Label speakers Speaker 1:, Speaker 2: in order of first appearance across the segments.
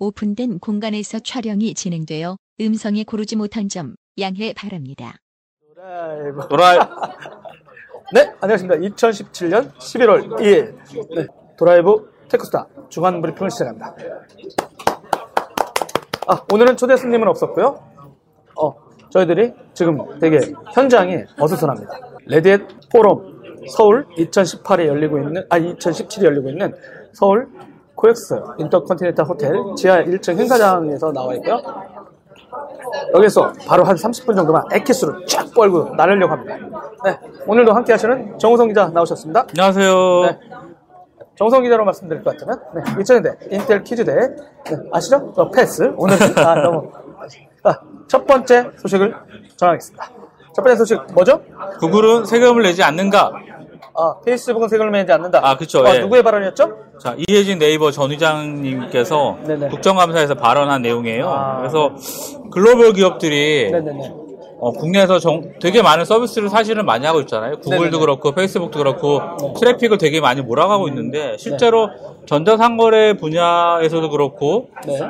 Speaker 1: 오픈된 공간에서 촬영이 진행되어 음성이 고르지 못한 점 양해 바랍니다.
Speaker 2: 드라이브.
Speaker 3: 도라
Speaker 2: 네, 안녕하십니까. 2017년 11월 2일. 네, 드라이브 테크수다 중간 브리핑을 시작합니다. 아, 오늘은 초대 손님은 없었고요. 어, 저희들이 지금 되게 현장이 어수선합니다. Red Hat 포럼 서울 2018에 열리고 있는, 아, 2017에 열리고 있는 서울 코엑스 인터컨티넨탈 호텔 지하 1층 행사장에서 나와 있고요. 여기서 바로 한 30분 정도만 액기스를 쫙 빨고 나르려고 합니다. 네, 오늘도 함께 하시는 정우성 기자 나오셨습니다.
Speaker 3: 안녕하세요.
Speaker 2: 네. 정우성 기자로 말씀드릴 것 같으면, 네, 2000년대 인텔 퀴즈대, 네, 아시죠? 저 패스. 오늘은, 아, 너무. 아, 첫 번째 소식을 전하겠습니다. 첫 번째 소식 뭐죠?
Speaker 3: 구글은 세금을 내지 않는가?
Speaker 2: 아, 페이스북은 세금을 내지 않는다.
Speaker 3: 아, 그쵸,
Speaker 2: 아,
Speaker 3: 예.
Speaker 2: 누구의 발언이었죠?
Speaker 3: 자, 이해진 네이버 전 의장님께서
Speaker 2: 네네.
Speaker 3: 국정감사에서 발언한 내용이에요.
Speaker 2: 아,
Speaker 3: 그래서 글로벌 기업들이
Speaker 2: 네네네.
Speaker 3: 어, 국내에서 정- 되게 많은 서비스를 사실은 많이 하고 있잖아요. 구글도
Speaker 2: 네네네.
Speaker 3: 그렇고 페이스북도 그렇고 트래픽을 되게 많이 몰아가고 있는데 실제로
Speaker 2: 네.
Speaker 3: 전자상거래 분야에서도 그렇고
Speaker 2: 네.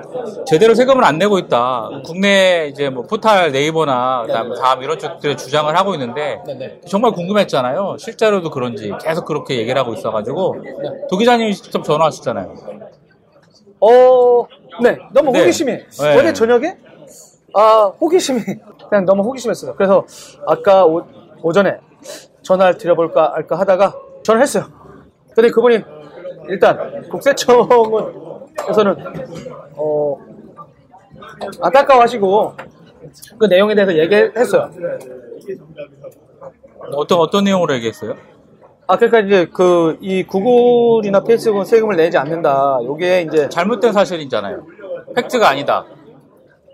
Speaker 3: 제대로 세금을 안 내고 있다. 국내 이제 뭐 포탈 네이버나 그다음에
Speaker 2: 네네.
Speaker 3: 다음 이런 쪽들이 주장을 하고 있는데
Speaker 2: 네네.
Speaker 3: 정말 궁금했잖아요. 실제로도 그런지 계속 그렇게 얘기를 하고 있어가지고
Speaker 2: 네.
Speaker 3: 도 기자님이 직접 전화하셨잖아요.
Speaker 2: 어, 네, 너무
Speaker 3: 네.
Speaker 2: 호기심이.
Speaker 3: 네.
Speaker 2: 어제 저녁에? 아, 호기심이. 그냥 너무 호기심했어요. 그래서 아까 오, 오전에 전화를 드려볼까 할까 하다가 전화를 했어요. 근데 그분이 일단 국세청은에서는 어, 안타까워하시고 그 내용에 대해서 얘기했어요.
Speaker 3: 어떤 어떤 내용으로 얘기했어요?
Speaker 2: 아, 그러니까 이제 그 이 구글이나 페이스북은 세금을 내지 않는다. 요게 이제
Speaker 3: 잘못된 사실이잖아요. 팩트가 아니다.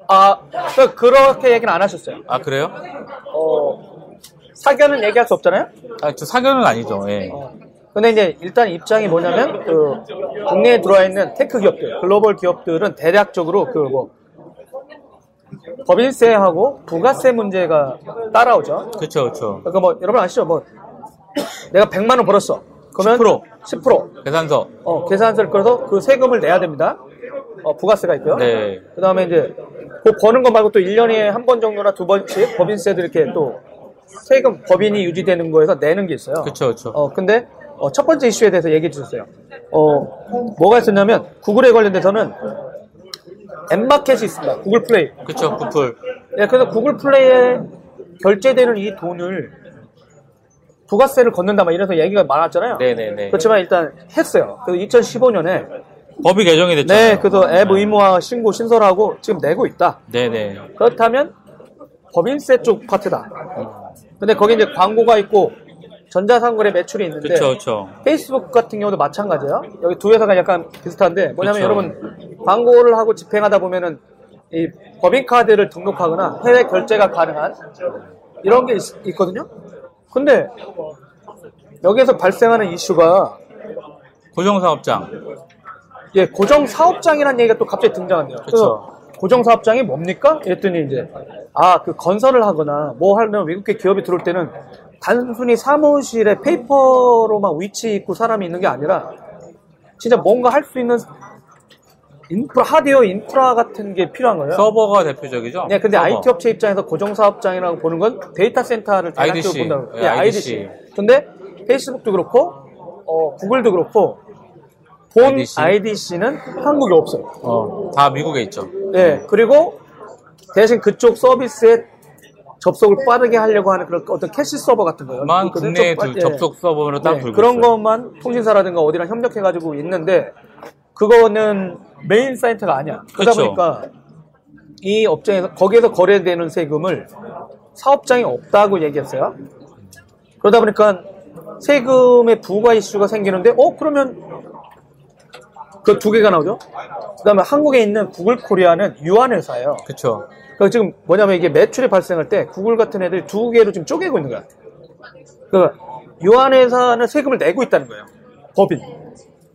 Speaker 2: 아, 그러니까 그렇게 얘기는 안 하셨어요.
Speaker 3: 아 그래요?
Speaker 2: 어, 사견은 얘기할 수 없잖아요?
Speaker 3: 아, 저 사견은 아니죠. 예.
Speaker 2: 근데 이제 일단 입장이 뭐냐면, 그, 국내에 들어와 있는 tech 기업들, 글로벌 기업들은 대략적으로 그 뭐, 법인세하고 부가세 문제가 따라오죠.
Speaker 3: 그렇죠, 그렇죠.
Speaker 2: 그러니까 뭐, 여러분 아시죠? 뭐, 내가 100만 원 벌었어. 그러면
Speaker 3: 10%.
Speaker 2: 10%.
Speaker 3: 계산서.
Speaker 2: 어, 계산서를 끌어서 그 세금을 내야 됩니다. 어, 부가세가 있고요.
Speaker 3: 네.
Speaker 2: 그 다음에 이제, 그 버는 거 말고 또 1년에 한 번 정도나 두 번씩 법인세도 이렇게 또 세금, 법인이 유지되는 거에서 내는 게 있어요.
Speaker 3: 그렇죠, 그렇죠.
Speaker 2: 어, 근데, 어, 첫 번째 이슈에 대해서 얘기해 주셨어요. 어, 뭐가 있었냐면, 구글에 관련돼서는 앱마켓이 있습니다. 구글 플레이.
Speaker 3: 그렇죠, 구플.
Speaker 2: 예, 그래서 구글 플레이에 결제되는 이 돈을 부가세를 걷는다, 막 이래서 얘기가 많았잖아요.
Speaker 3: 네네네.
Speaker 2: 그렇지만 일단 했어요. 그래서 2015년에,
Speaker 3: 법이 개정이 됐잖아요.
Speaker 2: 네, 그래서 앱 의무화 신고 신설하고 지금 내고 있다.
Speaker 3: 네네.
Speaker 2: 그렇다면 법인세 쪽 파트다. 근데 거기 이제 광고가 있고 전자상거래 매출이 있는데
Speaker 3: 그렇죠, 그렇죠.
Speaker 2: 페이스북 같은 경우도 마찬가지예요. 여기 두 회사가 약간 비슷한데 뭐냐면
Speaker 3: 그쵸.
Speaker 2: 여러분 광고를 하고 집행하다 보면은 이 법인카드를 등록하거나 해외 결제가 가능한 이런 게 있, 거든요 근데 여기에서 발생하는 이슈가
Speaker 3: 고정사업장.
Speaker 2: 예, 고정 사업장이라는 얘기가 또 갑자기 등장한대요. 그래서 고정 사업장이 뭡니까? 이랬더니 이제 아, 그 건설을 하거나 뭐 하면 외국계 기업이 들어올 때는 단순히 사무실에 페이퍼로만 위치 있고 사람이 있는 게 아니라 진짜 뭔가 할 수 있는 인프라 하드웨어 인프라 같은 게 필요한 거예요.
Speaker 3: 서버가 대표적이죠?
Speaker 2: 네, 근데
Speaker 3: 서버.
Speaker 2: IT 업체 입장에서 고정 사업장이라고 보는 건 데이터 센터를 대략적으로
Speaker 3: IDC.
Speaker 2: 본다고.
Speaker 3: 네,
Speaker 2: 예,
Speaker 3: IDC.
Speaker 2: IDC. 근데 페이스북도 그렇고 어, 구글도 그렇고 본
Speaker 3: IDC.
Speaker 2: 는 한국에 없어요.
Speaker 3: 어, 다 미국에 있죠.
Speaker 2: 네, 그리고 대신 그쪽 서비스에 접속을 빠르게 하려고 하는 그런 어떤 캐시 서버 같은 거예요.
Speaker 3: 만 국내
Speaker 2: 좀 빨리-
Speaker 3: 접속 서버로 딱
Speaker 2: 네, 그런
Speaker 3: 있어요.
Speaker 2: 것만 통신사라든가 어디랑 협력해가지고 있는데 그거는 메인 사이트가 아니야. 그러다
Speaker 3: 그렇죠.
Speaker 2: 보니까 이 업장에서 거기에서 거래되는 세금을 사업장이 없다고 얘기했어요. 그러다 보니까 세금의 부과 이슈가 생기는데 어 그러면 그 두 개가 나오죠. 그다음에 한국에 있는 구글 코리아는 유한 회사예요.
Speaker 3: 그쵸.
Speaker 2: 그러니까 지금 뭐냐면 이게 매출이 발생할 때 구글 같은 애들 두 개로 지금 쪼개고 있는 거야. 그러니까 유한 회사는 세금을 내고 있다는 거예요. 법인.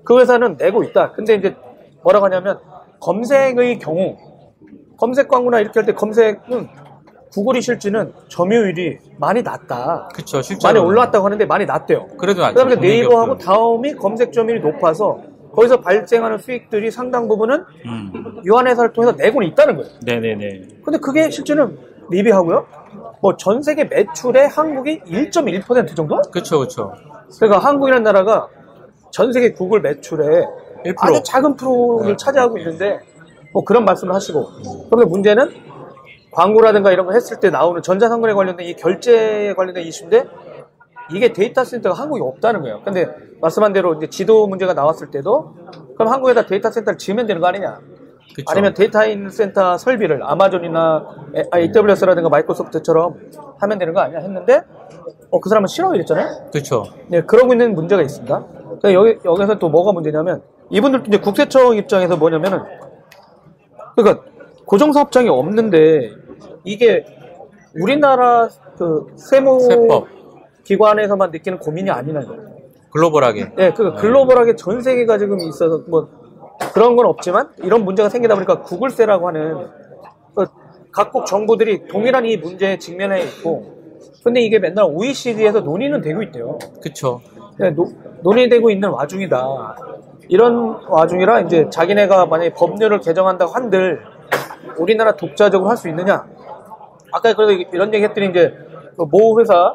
Speaker 2: 그 회사는 내고 있다. 근데 이제 뭐라고 하냐면 검색의 경우 검색 광고나 이렇게 할 때 검색은 구글이 실지는 점유율이 많이 낮다.
Speaker 3: 그쵸, 실제로.
Speaker 2: 많이 올라왔다고 하는데 많이 낮대요.
Speaker 3: 그래도 낫죠.
Speaker 2: 그다음에 네이버하고. 다음이 검색 점유율이 높아서 거기서 발생하는 수익들이 상당 부분은
Speaker 3: 음.
Speaker 2: 유한회사를 통해서 내고는 있다는 거예요.
Speaker 3: 네네네.
Speaker 2: 근데 그게 실제는 미비하고요. 뭐 전 세계 매출의 한국이 1.1% 정도?
Speaker 3: 그쵸, 그쵸.
Speaker 2: 그러니까 한국이라는 나라가 전 세계 구글 매출의
Speaker 3: 1%.
Speaker 2: 아주 작은 프로를
Speaker 3: 네.
Speaker 2: 차지하고 있는데 뭐 그런 말씀을 하시고 그런데 문제는 광고라든가 이런 거 했을 때 나오는 전자상거래 관련된 이 결제에 관련된 이슈인데 이게 데이터 센터가 한국에 없다는 거예요. 근데 말씀한 대로 이제 지도 문제가 나왔을 때도 그럼 한국에다 데이터 센터를 지으면 되는 거 아니냐?
Speaker 3: 그쵸.
Speaker 2: 아니면 데이터 센터 설비를 아마존이나 AWS라든가 마이크로소프트처럼 하면 되는 거 아니냐 했는데 어, 그 사람은 싫어 이랬잖아요.
Speaker 3: 그쵸.
Speaker 2: 네, 그러고 있는 문제가 있습니다. 그러니까 여기, 여기서 또 뭐가 문제냐면, 이분들도 이제 국세청 입장에서 뭐냐면은, 그러니까 고정사업장이 없는데, 이게 우리나라 그 세무
Speaker 3: 세법.
Speaker 2: 기관에서만 느끼는 고민이 아니라는 거예요.
Speaker 3: 글로벌하게.
Speaker 2: 네, 그 글로벌하게 전 세계가 지금 있어서 뭐 그런 건 없지만 이런 문제가 생기다 보니까 구글세라고 하는 그 각국 정부들이 동일한 이 문제에 직면해 있고, 근데 이게 맨날 OECD에서 논의는 되고 있대요.
Speaker 3: 그쵸.
Speaker 2: 네, 노- 논의되고 있는 와중이다. 이런 와중이라 이제 자기네가 만약에 법률을 개정한다고 한들 우리나라 독자적으로 할 수 있느냐? 아까 그래서 이런 얘기 했더니 이제 그 모 회사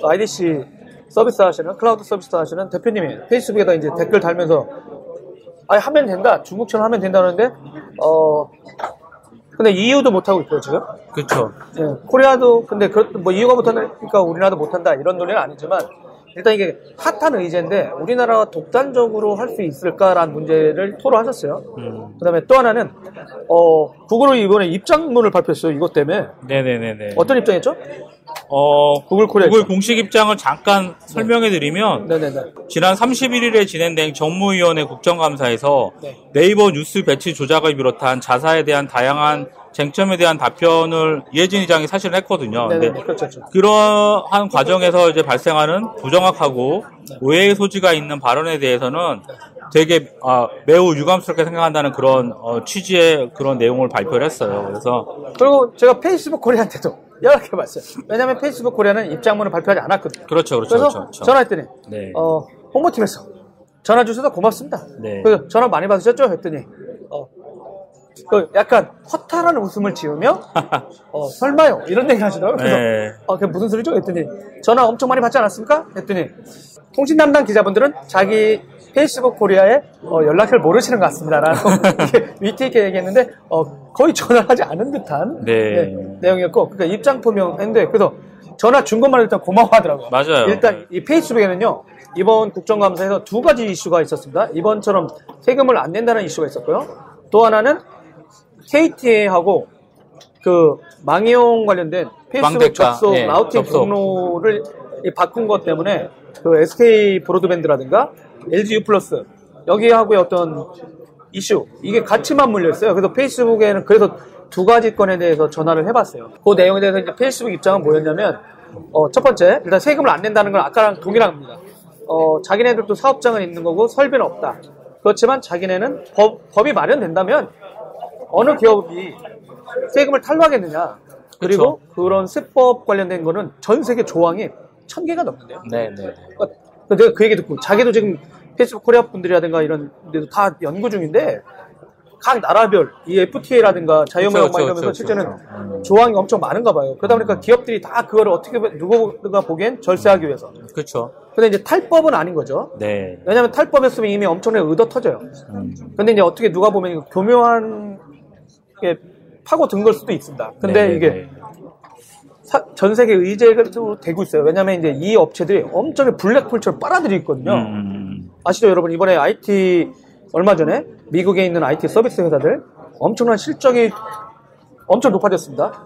Speaker 2: 그 IDC 서비스 하시는 클라우드 서비스 하시는 대표님이 페이스북에다 이제 댓글 달면서 아니 하면 된다 중국처럼 하면 된다는데 어 근데 EU도 못 하고 있고요 지금
Speaker 3: 그쵸.
Speaker 2: 예, 코리아도 근데 그, 뭐 EU가 못하니까 우리나라도 못한다 이런 논리는 아니지만 일단 이게 핫한 의제인데 우리나라가 독단적으로 할 수 있을까라는 문제를 토로하셨어요.
Speaker 3: 음.
Speaker 2: 그다음에 또 하나는 어 구글이 이번에 입장문을 발표했어요. 이것 때문에
Speaker 3: 네네네네.
Speaker 2: 어떤 입장이었죠?
Speaker 3: 어,
Speaker 2: 구글 코리아
Speaker 3: 구글. 공식 입장을 잠깐 설명해 드리면
Speaker 2: 네네네.
Speaker 3: 지난 31일에 진행된 정무위원회 국정감사에서
Speaker 2: 네.
Speaker 3: 네이버 뉴스 배치 조작을 비롯한 자사에 대한 다양한 쟁점에 대한 답변을 이해진 의장이 사실 했거든요.
Speaker 2: 네네
Speaker 3: 근데
Speaker 2: 그렇죠. 그렇죠.
Speaker 3: 그러한 과정에서 이제 발생하는 부정확하고
Speaker 2: 네.
Speaker 3: 오해의 소지가 있는 발언에 대해서는 되게 아, 매우 유감스럽게 생각한다는 그런 어, 취지의 그런 내용을 발표를 했어요. 그래서
Speaker 2: 그리고 제가 페이스북 코리아한테도 연락해 봤어요. 왜냐하면 페이스북 코리아는 입장문을 발표하지 않았거든요.
Speaker 3: 그렇죠, 그렇죠,
Speaker 2: 그래서
Speaker 3: 그렇죠. 그렇죠.
Speaker 2: 전화했더니
Speaker 3: 네.
Speaker 2: 어, 홍보팀에서 전화 주셔서 고맙습니다.
Speaker 3: 네.
Speaker 2: 그래서 전화 많이 받으셨죠? 했더니 어, 그 약간 허탈한 웃음을 지으며 어, 설마요 이런 얘기 하시더라고요. 그래서
Speaker 3: 네.
Speaker 2: 어, 그게 무슨 소리죠? 했더니 전화 엄청 많이 받지 않았습니까? 했더니 통신 담당 기자분들은 자기 페이스북 코리아에 어, 연락처를 모르시는 것 같습니다라고 위트 있게 얘기했는데 어, 거의 전화를 하지 않은 듯한
Speaker 3: 네.
Speaker 2: 내용이었고 그러니까 입장 표명했는데 그래서 전화 준 것만 일단 고마워하더라고요.
Speaker 3: 맞아요.
Speaker 2: 일단 이 페이스북에는요 이번 국정감사에서 두 가지 이슈가 있었습니다. 이번처럼 세금을 안 낸다는 이슈가 있었고요. 또 하나는 KTA하고 그 망이용 관련된 페이스북
Speaker 3: 망대가,
Speaker 2: 접속
Speaker 3: 예,
Speaker 2: 라우팅
Speaker 3: 접속.
Speaker 2: 경로를 이 바꾼 것 때문에 그 SK 브로드밴드라든가 LG U 플러스 여기하고의 어떤 이슈 이게 같이 맞물려 있어요. 그래서 페이스북에는 그래서 두 가지 건에 대해서 전화를 해봤어요. 그 내용에 대해서 이제 페이스북 입장은 뭐였냐면 어, 첫 번째 일단 세금을 안 낸다는 건 아까랑 동일합니다. 어, 자기네들도 사업장은 있는 거고 설비는 없다. 그렇지만 자기네는 법, 법이 마련된다면 어느 기업이 세금을 탈루하겠느냐. 그리고 그런 세법 관련된 거는 전 세계 조항이 천 개가 넘는데요.
Speaker 3: 네, 네.
Speaker 2: 그러니까 내가 그 얘기 듣고 자기도 지금 페이스북 코리아 분들이라든가 이런 데도 다 연구 중인데 각 나라별 이 FTA라든가 자유무역
Speaker 3: 그쵸,
Speaker 2: 이러면서
Speaker 3: 그쵸,
Speaker 2: 실제는
Speaker 3: 그쵸, 그쵸. 음.
Speaker 2: 조항이 엄청 많은가 봐요. 그러다 보니까 기업들이 다 그거를 어떻게 누구가 보기엔 절세하기 위해서.
Speaker 3: 그렇죠.
Speaker 2: 근데 이제 탈법은 아닌 거죠.
Speaker 3: 네.
Speaker 2: 왜냐하면 탈법했으면 이미 엄청나게 의도 터져요.
Speaker 3: 음.
Speaker 2: 근데 이제 어떻게 누가 보면 교묘한 게 파고 든 걸 수도 있습니다. 근데
Speaker 3: 네,
Speaker 2: 이게
Speaker 3: 네.
Speaker 2: 사- 전 세계 의제가 되고 있어요. 왜냐하면 이제 이 업체들이 엄청나게 블랙홀처럼 빨아들이고 있거든요.
Speaker 3: 음, 음,
Speaker 2: 아시죠, 여러분? 이번에 IT 얼마 전에 미국에 있는 IT 서비스 회사들 엄청난 실적이 엄청 높아졌습니다.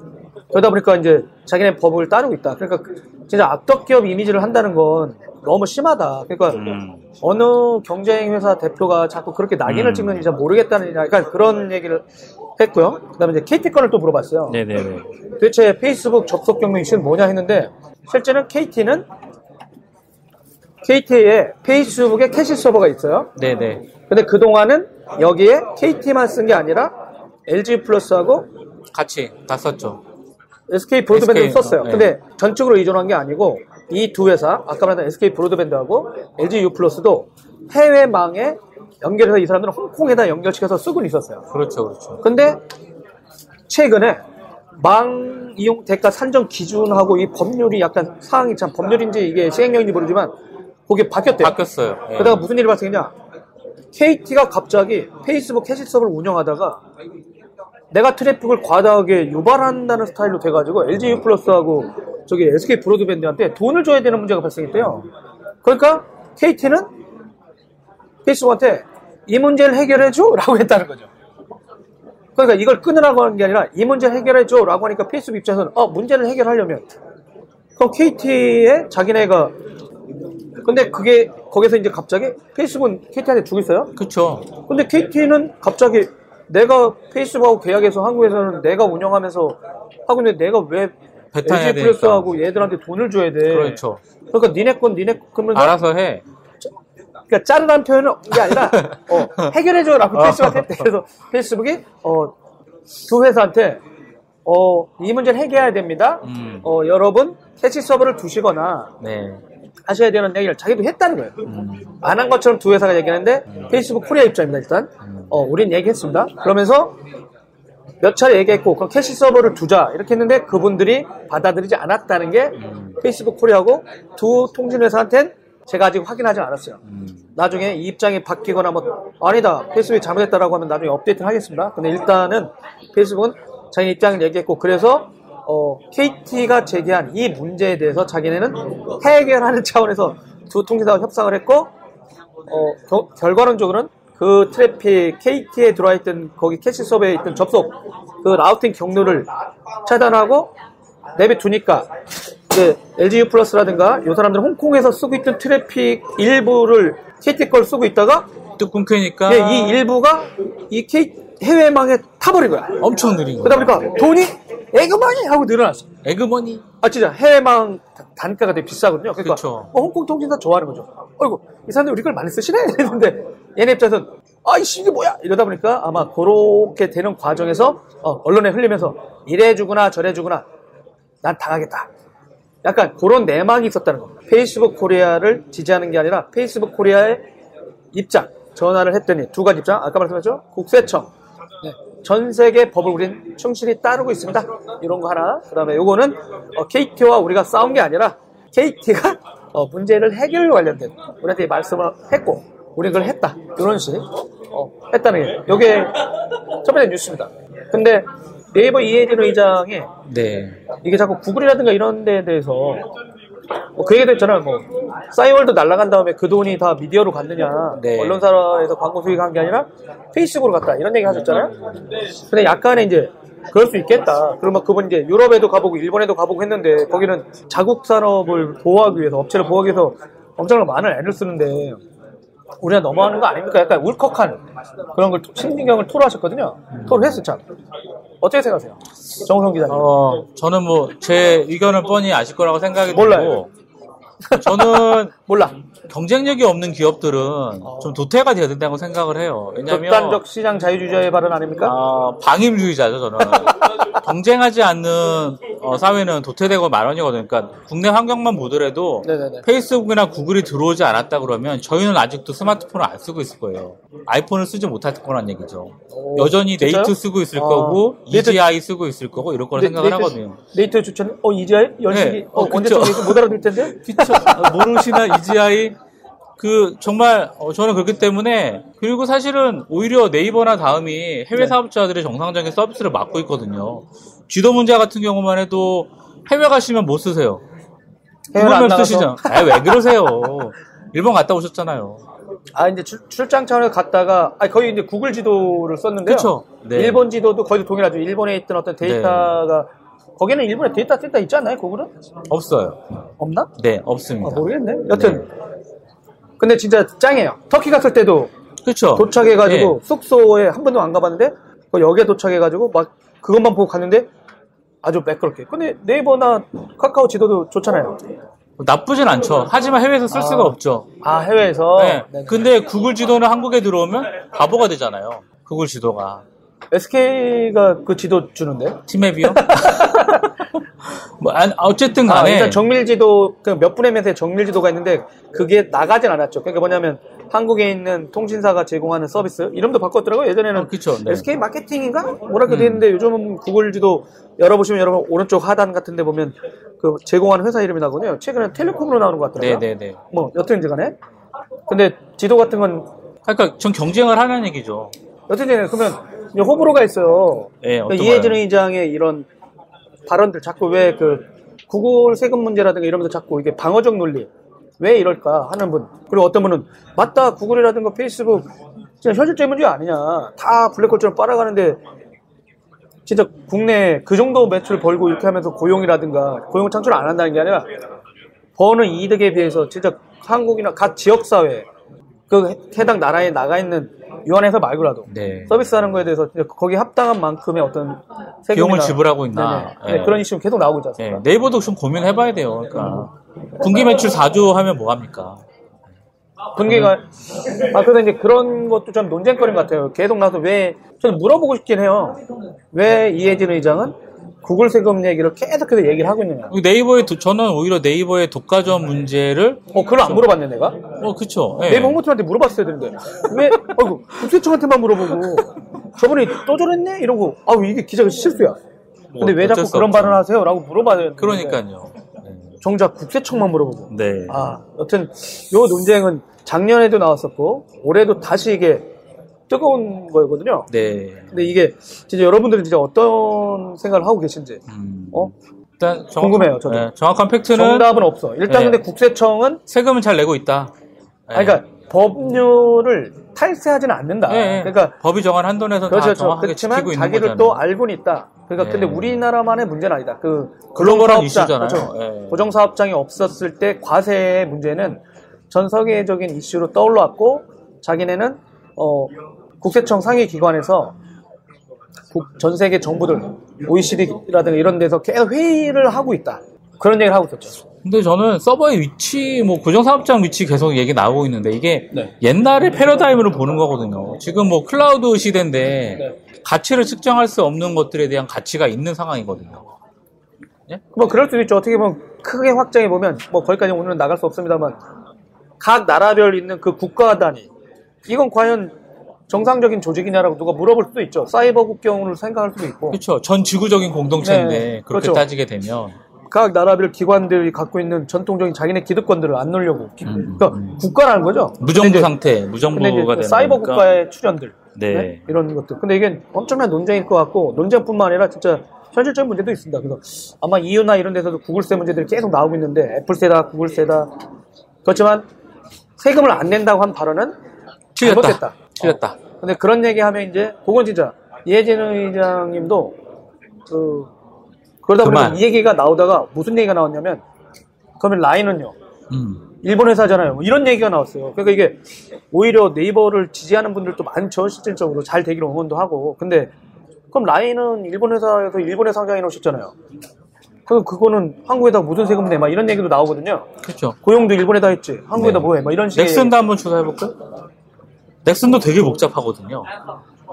Speaker 2: 그러다 보니까 이제 자기네 법을 따르고 있다. 그러니까 그- 진짜 악덕 기업 이미지를 한다는 건 너무 심하다. 그러니까
Speaker 3: 음.
Speaker 2: 어느 경쟁 회사 대표가 자꾸 그렇게 낙인을
Speaker 3: 음.
Speaker 2: 찍는지 잘 모르겠다는 약간 그런 얘기를 했고요. 그다음에 이제 KT 건을 또 물어봤어요.
Speaker 3: 네, 네, 네.
Speaker 2: 도대체 페이스북 접속 경로 이슈는 뭐냐 했는데 실제는 KT는 KT에 페이스북에 캐시 서버가 있어요.
Speaker 3: 네, 네.
Speaker 2: 근데 그 동안은 여기에 KT만 쓴 게 아니라 LG 플러스하고
Speaker 3: 같이 다 썼죠.
Speaker 2: SK 브로드밴드도
Speaker 3: SK,
Speaker 2: 썼어요.
Speaker 3: 네.
Speaker 2: 근데 전적으로 의존한 게 아니고 이 두 회사 아까 말했던 SK 브로드밴드하고 LG U 플러스도 해외망에 연결해서 이 사람들은 홍콩에다 연결시켜서 쓰고 있었어요.
Speaker 3: 그렇죠, 그렇죠.
Speaker 2: 근데 최근에 망 이용 대가 산정 기준하고 이 법률이 약간 사항이 참 법률인지 이게 시행령인지 모르지만 그게 바뀌었대요.
Speaker 3: 바뀌었어요. 예.
Speaker 2: 그러다가 무슨 일이 발생했냐? KT가 갑자기 페이스북 캐시 서버를 운영하다가 내가 트래픽을 과다하게 유발한다는 스타일로 돼가지고 LG U 플러스하고 저기 SK 브로드밴드한테 돈을 줘야 되는 문제가 발생했대요. 그러니까 KT는 페이스북한테 이 문제를 해결해줘 라고 했다는 거죠. 그러니까 이걸 끊으라고 하는 게 아니라 이 문제를 해결해줘 라고 하니까 페이스북 입장에서는 어 문제를 해결하려면 그럼 KT에 자기네가 근데 그게 거기서 이제 갑자기 페이스북은 KT한테 주고 있어요.
Speaker 3: 그렇죠.
Speaker 2: 근데 KT는 갑자기 내가 페이스북하고 계약해서 한국에서는 내가 운영하면서 하고 있는데 내가 왜 LG 플러스하고 얘들한테 돈을 줘야 돼?
Speaker 3: 그렇죠.
Speaker 2: 그러니까 니네 건 니네 건 그러면
Speaker 3: 알아서 해.
Speaker 2: 그러니까 자르라는 표현은 이게 아니라 어, 해결해줘라고 페이스북한테 했대. 그래서 페이스북이 어, 두 회사한테 어, 이 문제를 해결해야 됩니다.
Speaker 3: 음.
Speaker 2: 어, 여러분 캐시 서버를 두시거나
Speaker 3: 네.
Speaker 2: 하셔야 되는 얘기를 자기도 했다는 거예요.
Speaker 3: 음.
Speaker 2: 안한 것처럼 두 회사가 얘기하는데 페이스북 코리아 입장입니다 일단 어 우린 얘기했습니다 그러면서 몇 차례 얘기했고 그럼 캐시 서버를 두자 이렇게 했는데 그분들이 받아들이지 않았다는 게
Speaker 3: 음.
Speaker 2: 페이스북 코리아고 두 통신 회사한텐 제가 아직 확인하지 않았어요
Speaker 3: 음.
Speaker 2: 나중에 이 입장이 바뀌거나 뭐 아니다 페이스북이 잘못했다라고 하면 나중에 업데이트 하겠습니다 근데 일단은 페이스북은 자기 입장을 얘기했고 그래서 어, KT가 제기한 이 문제에 대해서 자기네는 해결하는 차원에서 두 통신사와 협상을 했고 어, 겨- 결과론적으로는 그 트래픽 KT에 들어와 있던 거기 캐시 서버에 있던 접속 그 라우팅 경로를 차단하고 내비두니까 이제 LGU 플러스라든가 이 사람들은 홍콩에서 쓰고 있던 트래픽 일부를 KT 걸 쓰고 있다가
Speaker 3: 뚝 끊기니까
Speaker 2: 예, 이 일부가 이 K 해외망에 타버린 거야.
Speaker 3: 엄청 느린
Speaker 2: 그러다
Speaker 3: 거예요.
Speaker 2: 보니까 돈이 에그머니 하고 늘어났어.
Speaker 3: 에그머니.
Speaker 2: 아 진짜 해외망 다- 단가가 되게 비싸거든요. 그러니까
Speaker 3: 그쵸.
Speaker 2: 어, 홍콩 통신사 좋아하는 거죠. 어이구 이 사람들 우리 걸 많이 쓰시네 이랬는데 얘네 입장에서는 아이씨 이게 뭐야 이러다 보니까 아마 그렇게 되는 과정에서 어, 언론에 흘리면서 이래주구나 저래주구나 난 당하겠다. 약간 그런 내막이 있었다는 겁니다. 페이스북 코리아를 지지하는 게 아니라 페이스북 코리아의 입장 전화를 했더니 두 가지 입장 아까 말씀하셨죠 국세청 네. 전 세계 법을 우린 충실히 따르고 있습니다. 이런 거 하나. 그 다음에 요거는 어, KT와 우리가 싸운 게 아니라 KT가 문제를 해결 관련된 우리한테 말씀을 했고 우리 그걸 했다. 이런 식 어, 했다는 게 요게 첫 번째 뉴스입니다. 근데 네이버 이혜진 의장이
Speaker 3: 네.
Speaker 2: 이게 자꾸 구글이라든가 이런 데에 대해서 뭐 그 얘기도 있잖아요. 뭐 싸이월드 날라간 다음에 그 돈이 다 미디어로 갔느냐.
Speaker 3: 네.
Speaker 2: 언론사에서 광고 수익한 게 아니라 페이스북으로 갔다. 이런 얘기 하셨잖아요. 근데 약간의 이제 그럴 수 있겠다. 그러면 그분 이제 유럽에도 가보고 일본에도 가보고 했는데 거기는 자국 산업을 보호하기 위해서 업체를 보호하기 위해서 엄청난 많은 애를 쓰는데 우리가 넘어가는 거 아닙니까? 약간 울컥한 그런 걸 신진경을 토로하셨거든요. 토를 했어 참. 어떻게 생각하세요? 정우성 기자님.
Speaker 3: 어, 저는 뭐 제 의견을 뻔히 아실 거라고 생각이
Speaker 2: 몰라요.
Speaker 3: 들고 저는
Speaker 2: 몰라.
Speaker 3: 경쟁력이 없는 기업들은 좀 도태가 돼야 된다고 생각을 해요. 왜냐하면
Speaker 2: 극단적 시장 자유주의자의 발언 아닙니까?
Speaker 3: 아, 방임주의자죠, 저는. 경쟁하지 않는 어, 사회는 도태되고 마련이거든요. 그러니까 국내 환경만 보더라도
Speaker 2: 네네네.
Speaker 3: 페이스북이나 구글이 들어오지 않았다 그러면 저희는 아직도 스마트폰을 안 쓰고 있을 거예요. 아이폰을 쓰지 못할 거라는 얘기죠.
Speaker 2: 오,
Speaker 3: 여전히
Speaker 2: 진짜요?
Speaker 3: 네이트 쓰고 있을
Speaker 2: 아,
Speaker 3: 거고
Speaker 2: 네이트-
Speaker 3: ez-i 쓰고 있을 거고 이럴 거라 생각을 하거든요.
Speaker 2: 네이트 추천, 어, ez-i? 열심히,
Speaker 3: 네.
Speaker 2: 어,
Speaker 3: 어,
Speaker 2: 언제. 좀 못 알아들을 텐데?
Speaker 3: 아, 모르시나 EGI 그 정말 어, 저는 그렇기 때문에 그리고 사실은 오히려 네이버나 다음이 해외
Speaker 2: 네.
Speaker 3: 사업자들의 정상적인 서비스를 맡고 있거든요. 쥐도 문제 같은 경우만 해도 해외 가시면 못 쓰세요.
Speaker 2: 나가서?
Speaker 3: 쓰시죠. 아, 왜 그러세요? 일본 갔다 오셨잖아요.
Speaker 2: 아, 이제 출, 출장 차원에서 갔다가, 아 거의 이제 구글 지도를 썼는데요.
Speaker 3: 그쵸. 네.
Speaker 2: 일본 지도도 거의 동일하죠. 일본에 있던 어떤 데이터가, 거기는 일본에 데이터 센터 있지 않나요, 구글은?
Speaker 3: 없어요.
Speaker 2: 없나?
Speaker 3: 네,
Speaker 2: 아,
Speaker 3: 없습니다.
Speaker 2: 모르겠네. 여튼. 근데 진짜 짱이에요. 터키 갔을 때도
Speaker 3: 그렇죠.
Speaker 2: 도착해가지고 숙소에 한 번도 안 가봤는데 그 역에 도착해가지고 막 그것만 보고 갔는데 아주 매끄럽게. 근데 네이버나 카카오 지도도 좋잖아요.
Speaker 3: 나쁘진 않죠. 하지만 해외에서 쓸 수가 없죠.
Speaker 2: 아 해외에서.
Speaker 3: 네.
Speaker 2: 네네.
Speaker 3: 근데 구글 지도는 한국에 들어오면 바보가 되잖아요. 구글 지도가.
Speaker 2: SK가 그 지도 주는데.
Speaker 3: 티맵이요? 뭐, 안- 어쨌든
Speaker 2: 아,
Speaker 3: 간에.
Speaker 2: 일단 정밀지도 그 몇 분의 몇의 정밀지도가 있는데 그게 나가진 않았죠. 그러니까 뭐냐면 한국에 있는 통신사가 제공하는 서비스 이름도 바꿨더라고요. 예전에는
Speaker 3: 어, 그쵸, 네.
Speaker 2: SK 마케팅인가 뭐라고
Speaker 3: 음.
Speaker 2: 돼 있는데 요즘은 구글 지도 열어보시면 여러분 오른쪽 하단 같은데 보면 그 제공하는 회사 이름이 나거든요. 최근에 텔레콤으로 나오는 것 같더라고요.
Speaker 3: 네네네.
Speaker 2: 뭐 여튼지 간에 근데 지도 같은 건
Speaker 3: 그러니까 전 경쟁을 하는 얘기죠.
Speaker 2: 여튼지 간에 그러면 호불호가 있어요.
Speaker 3: 예,
Speaker 2: 그러니까 이해진? 의장의 이런 발언들 자꾸 왜 그 구글 세금 문제라든가 이러면서 자꾸 이게 방어적 논리 왜 이럴까 하는 분. 그리고 어떤 분은 맞다 구글이라든가 페이스북. 진짜 현실적인 문제 아니냐. 다 블랙홀처럼 빨아가는데 진짜 국내 그 정도 매출 벌고 이렇게 하면서 고용이라든가 고용 창출 안 한다는 게 아니라 버는 이득에 비해서 진짜 한국이나 각 지역사회 그 해당 나라에 나가 있는 유한회사 말고라도
Speaker 3: 네.
Speaker 2: 서비스하는 거에 대해서 거기에 합당한 만큼의 어떤 세금이나-
Speaker 3: 비용을 지불하고 있나.
Speaker 2: 네,
Speaker 3: 예.
Speaker 2: 그런 이슈 계속 나오고 있지
Speaker 3: 예,
Speaker 2: 않습니까?
Speaker 3: 네 이버도 좀 고민해봐야 돼요. 그러니까 분기 매출 4조 하면 뭐 합니까?
Speaker 2: 분기가 아 그래서 이제 그런 것도 좀 논쟁거리인 것 같아요. 계속 나서 왜 저는 물어보고 싶긴 해요. 왜 이해진 의장은 구글 세금 얘기를 계속해서 얘기를 하고 있느냐?
Speaker 3: 네이버의 도- 저는 오히려 네이버의 독과점 문제를
Speaker 2: 어 그걸 안 물어봤네 내가.
Speaker 3: 어 그쵸. 예.
Speaker 2: 네이버 홍보팀한테 물어봤어야 되는데 왜 어이구 국세청한테만 물어보고 저번에 또 저랬네 이러고 아우 이게 기자가 실수야.
Speaker 3: 뭐
Speaker 2: 근데 왜 자꾸
Speaker 3: 수
Speaker 2: 그런
Speaker 3: 없죠.
Speaker 2: 발언 하세요?라고 물어봐야 되는데
Speaker 3: 그러니까요.
Speaker 2: 정작 국세청만 물어보고.
Speaker 3: 네.
Speaker 2: 아, 여튼 요 논쟁은 작년에도 나왔었고 올해도 다시 이게 뜨거운 거거든요.
Speaker 3: 네.
Speaker 2: 근데 이게 진짜 여러분들은 진짜 어떤 생각을 하고 계신지
Speaker 3: 음.
Speaker 2: 어?
Speaker 3: 일단 정확-
Speaker 2: 궁금해요, 저도.
Speaker 3: 네, 정확한 팩트는
Speaker 2: 정답은 없어. 일단
Speaker 3: 네.
Speaker 2: 근데 국세청은
Speaker 3: 세금은 잘 내고 있다. 네.
Speaker 2: 아니, 그러니까 법률을 탈세하지는 않는다.
Speaker 3: 네,
Speaker 2: 그러니까
Speaker 3: 법이 정한 한도에서
Speaker 2: 그렇죠,
Speaker 3: 다
Speaker 2: 그렇죠.
Speaker 3: 정확하게
Speaker 2: 그렇지만
Speaker 3: 지키고 있는
Speaker 2: 자기를
Speaker 3: 거잖아요.
Speaker 2: 또 알고는 있다. 그러니까
Speaker 3: 네.
Speaker 2: 근데 우리나라만의 문제는 아니다. 그
Speaker 3: 글로벌한 이슈잖아요.
Speaker 2: 그렇죠.
Speaker 3: 네.
Speaker 2: 고정사업장이 없었을 때 과세의 문제는 전 세계적인 이슈로 떠올랐고 자기네는 어, 국세청 상위 기관에서 국- 전 세계 정부들 OECD라든가 이런 데서 계속 회의를 하고 있다. 그런 얘기를 하고 있었죠.
Speaker 3: 근데 저는 서버의 위치, 뭐 고정사업장 위치 계속 얘기 나오고 있는데 이게
Speaker 2: 네.
Speaker 3: 옛날의 패러다임으로 보는 거거든요. 지금 뭐 클라우드 시대인데
Speaker 2: 네.
Speaker 3: 가치를 측정할 수 없는 것들에 대한 가치가 있는 상황이거든요.
Speaker 2: 뭐 그럴 수도 있죠. 어떻게 보면 크게 확장해 보면 뭐 거기까지 오늘은 나갈 수 없습니다만 각 나라별 있는 그 국가 단위 이건 과연 정상적인 조직이냐라고 누가 물어볼 수도 있죠. 사이버 국경을 생각할 수도 있고
Speaker 3: 그렇죠. 전 지구적인 공동체인데
Speaker 2: 네,
Speaker 3: 그렇게
Speaker 2: 그렇죠.
Speaker 3: 따지게 되면
Speaker 2: 각 나라별 기관들이 갖고 있는 전통적인 자기네 기득권들을 안 놓으려고 기-
Speaker 3: 음,
Speaker 2: 그러니까
Speaker 3: 음.
Speaker 2: 국가라는 거죠.
Speaker 3: 무정부 상태, 무정부가
Speaker 2: 이제
Speaker 3: 되는
Speaker 2: 사이버
Speaker 3: 거니까.
Speaker 2: 국가의 출현들
Speaker 3: 네.
Speaker 2: 네? 이런 것들. 근데 이게 엄청난 논쟁일 것 같고 논쟁뿐만 아니라 진짜 현실적인 문제도 있습니다. 그래서 아마 EU나 이런 데서도 구글세 문제들이 계속 나오고 있는데 애플세다, 구글세다. 그렇지만 세금을 안 낸다고 한 발언은. 잘못됐다.
Speaker 3: 틀렸다.
Speaker 2: 어. 근데 그런 얘기하면 이제 그건 진짜 이해진 의장님도 그 그러다 보니까
Speaker 3: 그만.
Speaker 2: 이 얘기가 나오다가 무슨 얘기가 나왔냐면 그러면 라인은요
Speaker 3: 음.
Speaker 2: 일본 회사잖아요. 뭐 이런 얘기가 나왔어요. 그러니까 이게 오히려 네이버를 지지하는 분들도 많죠. 실질적으로 잘 되기를 응원도 하고. 근데 그럼 라인은 일본 회사에서 일본에 상장해 놓으셨잖아요. 그럼 그거는 한국에다 무슨 세금 내? 막 이런 얘기도 나오거든요.
Speaker 3: 그렇죠.
Speaker 2: 고용도 일본에다 했지. 한국에다
Speaker 3: 네.
Speaker 2: 뭐 해? 막 이런 식의
Speaker 3: 넥슨도 한번 조사해볼까요? 넥슨도 되게 복잡하거든요.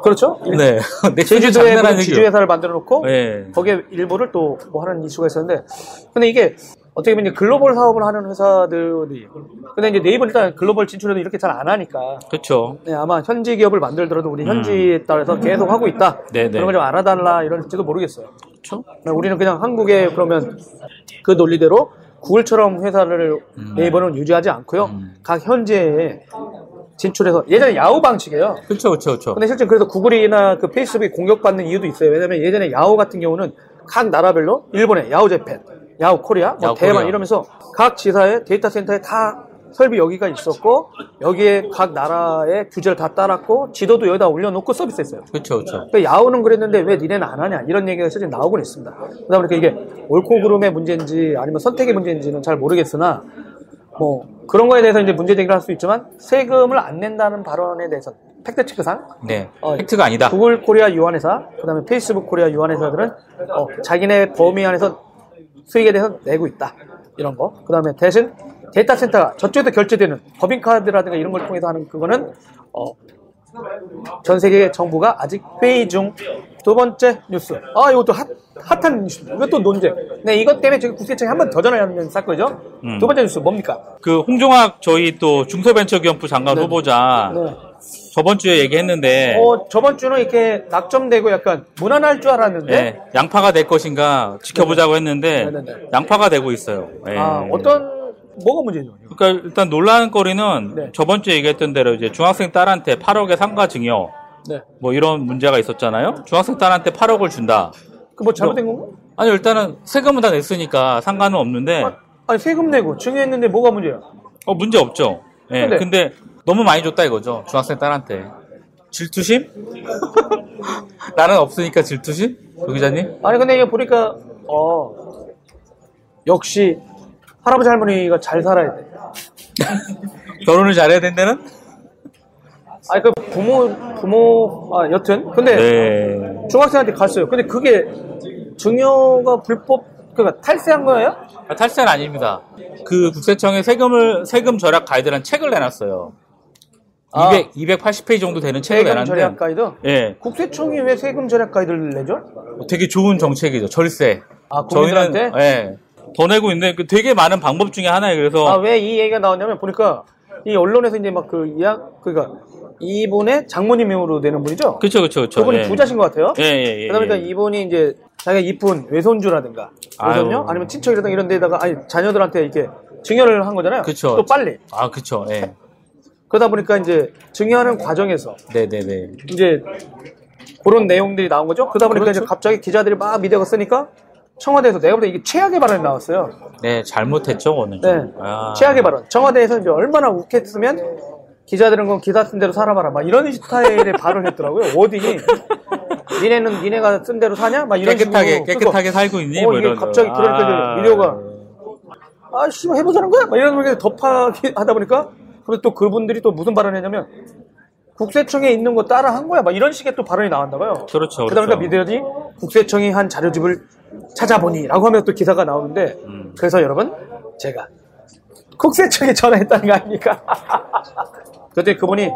Speaker 2: 그렇죠?
Speaker 3: 네. 넥슨이
Speaker 2: 제주도에
Speaker 3: 아니죠.
Speaker 2: 지주회사를 만들어 놓고
Speaker 3: 네.
Speaker 2: 거기에 일부를 또 뭐 하는 이슈가 있었는데 근데 이게 어떻게 보면 글로벌 사업을 하는 회사들이 근데 이제 네이버 일단 글로벌 진출해도 이렇게 잘 안 하니까
Speaker 3: 그렇죠.
Speaker 2: 네, 아마 현지 기업을 만들더라도 우리
Speaker 3: 음.
Speaker 2: 현지에 따라서 계속 하고 있다.
Speaker 3: 네네.
Speaker 2: 그런 걸 좀 알아달라 이럴지도 모르겠어요.
Speaker 3: 그렇죠.
Speaker 2: 네, 우리는 그냥 한국에 그러면 그 논리대로 구글처럼 회사를
Speaker 3: 음.
Speaker 2: 네이버는 유지하지 않고요.
Speaker 3: 음.
Speaker 2: 각 현지에 진출해서 예전에 야후 방식이에요.
Speaker 3: 그렇죠. 그렇죠. 그렇죠.
Speaker 2: 근데 실제 그래서 구글이나 그 페이스북이 공격받는 이유도 있어요. 왜냐면 예전에 야후 같은 경우는 각 나라별로 일본에 야후 재팬, 야후 코리아, 뭐
Speaker 3: 야후
Speaker 2: 대만
Speaker 3: 코리아.
Speaker 2: 이러면서 각 지사의 데이터 센터에 다 설비 여기가 있었고 여기에 각 나라의 규제를 다 따랐고 지도도 여기다 올려놓고 서비스했어요.
Speaker 3: 그렇죠. 그렇죠.
Speaker 2: 그러니까 야후는 그랬는데 왜 니네는 안 하냐 이런 얘기가 실제 나오곤 있습니다. 보니까 이게 옳고 그름의 문제인지 아니면 선택의 문제인지는 잘 모르겠으나 뭐 그런 거에 대해서 이제 문제 제기를 할 수 있지만 세금을 안 낸다는 발언에 대해서 팩트 체크상
Speaker 3: 네.
Speaker 2: 어,
Speaker 3: 팩트가 아니다.
Speaker 2: 구글 코리아 유한회사, 그다음에 페이스북 코리아 유한회사들은 어, 자기네 범위 안에서 수익에 대해서 내고 있다. 이런 거. 그다음에 대신 데이터 센터가 저쪽에서 결제되는 법인카드라든가 이런 걸 통해서 하는 그거는 어, 전 세계 정부가 아직 회의 중 두 번째 뉴스. 아, 이것도 핫, 핫한 뉴스입니다. 이것도 논쟁. 네, 이것 때문에 저기 국세청이 한번 더 전화하는 사건이죠.
Speaker 3: 음.
Speaker 2: 두 번째 뉴스 뭡니까?
Speaker 3: 그 홍종학 저희 또 중소벤처기업부 장관
Speaker 2: 네.
Speaker 3: 후보자
Speaker 2: 네.
Speaker 3: 저번 주에 얘기했는데
Speaker 2: 어, 저번 주는 이렇게 낙점되고 약간 무난할 줄 알았는데.
Speaker 3: 예, 양파가 될 것인가 지켜보자고 했는데
Speaker 2: 네, 네, 네.
Speaker 3: 양파가 되고 있어요. 예.
Speaker 2: 아, 어떤, 뭐가 문제죠?
Speaker 3: 그러니까 일단 논란거리는
Speaker 2: 네.
Speaker 3: 저번 주에 얘기했던 대로 이제 중학생 딸한테 8억의 상가 증여
Speaker 2: 네.
Speaker 3: 뭐 이런 문제가 있었잖아요. 중학생 딸한테 8억을 준다.
Speaker 2: 그 뭐 잘못된 건가?
Speaker 3: 아니 일단은 세금은 다 냈으니까 상관은 없는데
Speaker 2: 아, 아니, 세금 내고 증여했는데 뭐가 문제야?
Speaker 3: 어 문제 없죠. 예.
Speaker 2: 근데-
Speaker 3: 근데 너무 많이 줬다 이거죠. 중학생 딸한테 질투심? 나는 없으니까 질투심? 조 기자님?
Speaker 2: 아니, 근데 이게 보니까, 어, 역시, 할아버지 할머니가 잘 살아야 돼.
Speaker 3: 결혼을 잘해야 된다는?
Speaker 2: 아니, 그 부모, 부모, 아, 여튼. 근데,
Speaker 3: 네.
Speaker 2: 중학생한테 갔어요. 근데 그게 증여가 불법, 그러니까 탈세한 거예요?
Speaker 3: 아, 탈세는 아닙니다. 그 국세청에 세금을 세금 절약 가이드라는 책을 내놨어요.
Speaker 2: 아.
Speaker 3: 200 280페이지 정도 되는 책을
Speaker 2: 세금 절약
Speaker 3: 내놨는데
Speaker 2: 가이드?
Speaker 3: 예.
Speaker 2: 국세청이 왜 세금 절약 가이드를 내죠?
Speaker 3: 되게 좋은 정책이죠. 절세.
Speaker 2: 아, 국민들한테?
Speaker 3: 예. 더 내고 있는데 그 되게 많은 방법 중에 하나예요. 그래서
Speaker 2: 아, 왜 이 얘기가 나왔냐면 보니까 이 언론에서 이제 막 그 이약, 그러니까 이분의 장모님으로 되는 분이죠?
Speaker 3: 그쵸 그쵸 그쵸.
Speaker 2: 그분이
Speaker 3: 예.
Speaker 2: 부자신 것 같아요.
Speaker 3: 예, 예, 예.
Speaker 2: 그러다 보니까
Speaker 3: 예.
Speaker 2: 이분이 이제 자기가 이쁜 외손주라든가 외손녀. 아니면 친척이라든가 이런 데다가 아니 자녀들한테 이렇게 증여를 한 거잖아요.
Speaker 3: 그쵸.
Speaker 2: 또 빨리.
Speaker 3: 아 그쵸. 예.
Speaker 2: 그러다 보니까 이제 증여하는 과정에서
Speaker 3: 네네네.
Speaker 2: 이제 그런 내용들이 나온 거죠. 그러다 보니까
Speaker 3: 그렇죠.
Speaker 2: 이제 갑자기 기자들이 막 미디어가 쓰니까 청와대에서 내가 볼때 이게 최악의 발언이 나왔어요.
Speaker 3: 네 잘못했죠 오늘.
Speaker 2: 네.
Speaker 3: 아.
Speaker 2: 최악의 발언. 청와대에서 이제 얼마나 욱했으면 기자들은 건 기사 쓴 대로 살아봐라. 막 이런 스타일의 발언을 했더라고요. 워딩이. 니네는 니네가 쓴 대로 사냐? 막 이런
Speaker 3: 깨끗하게
Speaker 2: 식으로.
Speaker 3: 깨끗하게 살고 있니?
Speaker 2: 어,
Speaker 3: 뭐
Speaker 2: 이게. 갑자기 그러니까
Speaker 3: 아.
Speaker 2: 미디어가 아, 씨, 해보자는 거야? 막 이런 게 덮하게 하다 보니까, 그리고 또 그분들이 또 무슨 발언을 했냐면, 국세청에 있는 거 따라 한 거야. 막 이런 식의 또 발언이 나왔나 봐요.
Speaker 3: 그렇죠.
Speaker 2: 그러다 보니까
Speaker 3: 그렇죠.
Speaker 2: 미디어들이 국세청이 한 자료집을 찾아보니, 라고 하면 또 기사가 나오는데,
Speaker 3: 음.
Speaker 2: 그래서 여러분, 제가 국세청에 전화했다는 거 아닙니까? 그때 그분이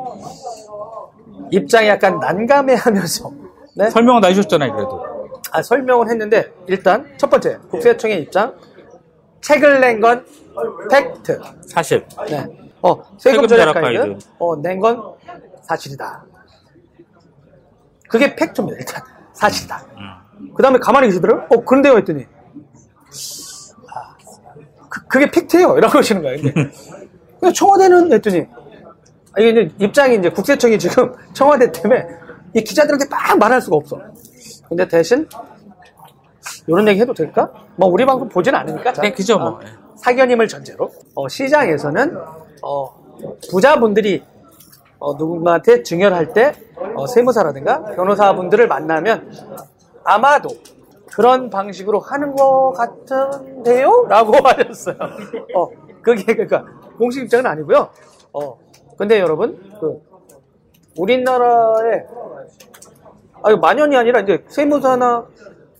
Speaker 2: 입장이 약간 난감해 하면서, 네?
Speaker 3: 설명은 다 해주셨잖아요 그래도.
Speaker 2: 아, 설명을 했는데 일단 첫 번째 국세청의 입장 책을 낸 건 팩트.
Speaker 3: 사실.
Speaker 2: 네. 어, 세금 절약 가이드. 어, 낸 건 사실이다. 그게 팩트입니다. 일단 사실이다. 그 다음에 가만히 계시더라고요. 어, 그런데요 했더니 아, 그, 그게 팩트예요. 이라고 하시는 거예요. 근데, 청와대는 했더니 아, 이게 이제 입장이 이제 국세청이 지금 청와대 때문에 이 기자들한테 막 말할 수가 없어. 근데 대신 이런 얘기 해도 될까? 뭐 우리 방송 보진 않으니까. 자,
Speaker 3: 네, 그죠, 뭐.
Speaker 2: 어, 사견임을 전제로 어, 시장에서는 어, 부자분들이 어, 누군가한테 증여를 할때 어, 세무사라든가 변호사분들을 만나면 아마도 그런 방식으로 하는 것 같은데요? 라고 하셨어요. 어, 그게 그러니까 공식 입장은 아니고요. 어, 근데 여러분 그 우리나라에 아니 만연이 아니라 이제 세무사나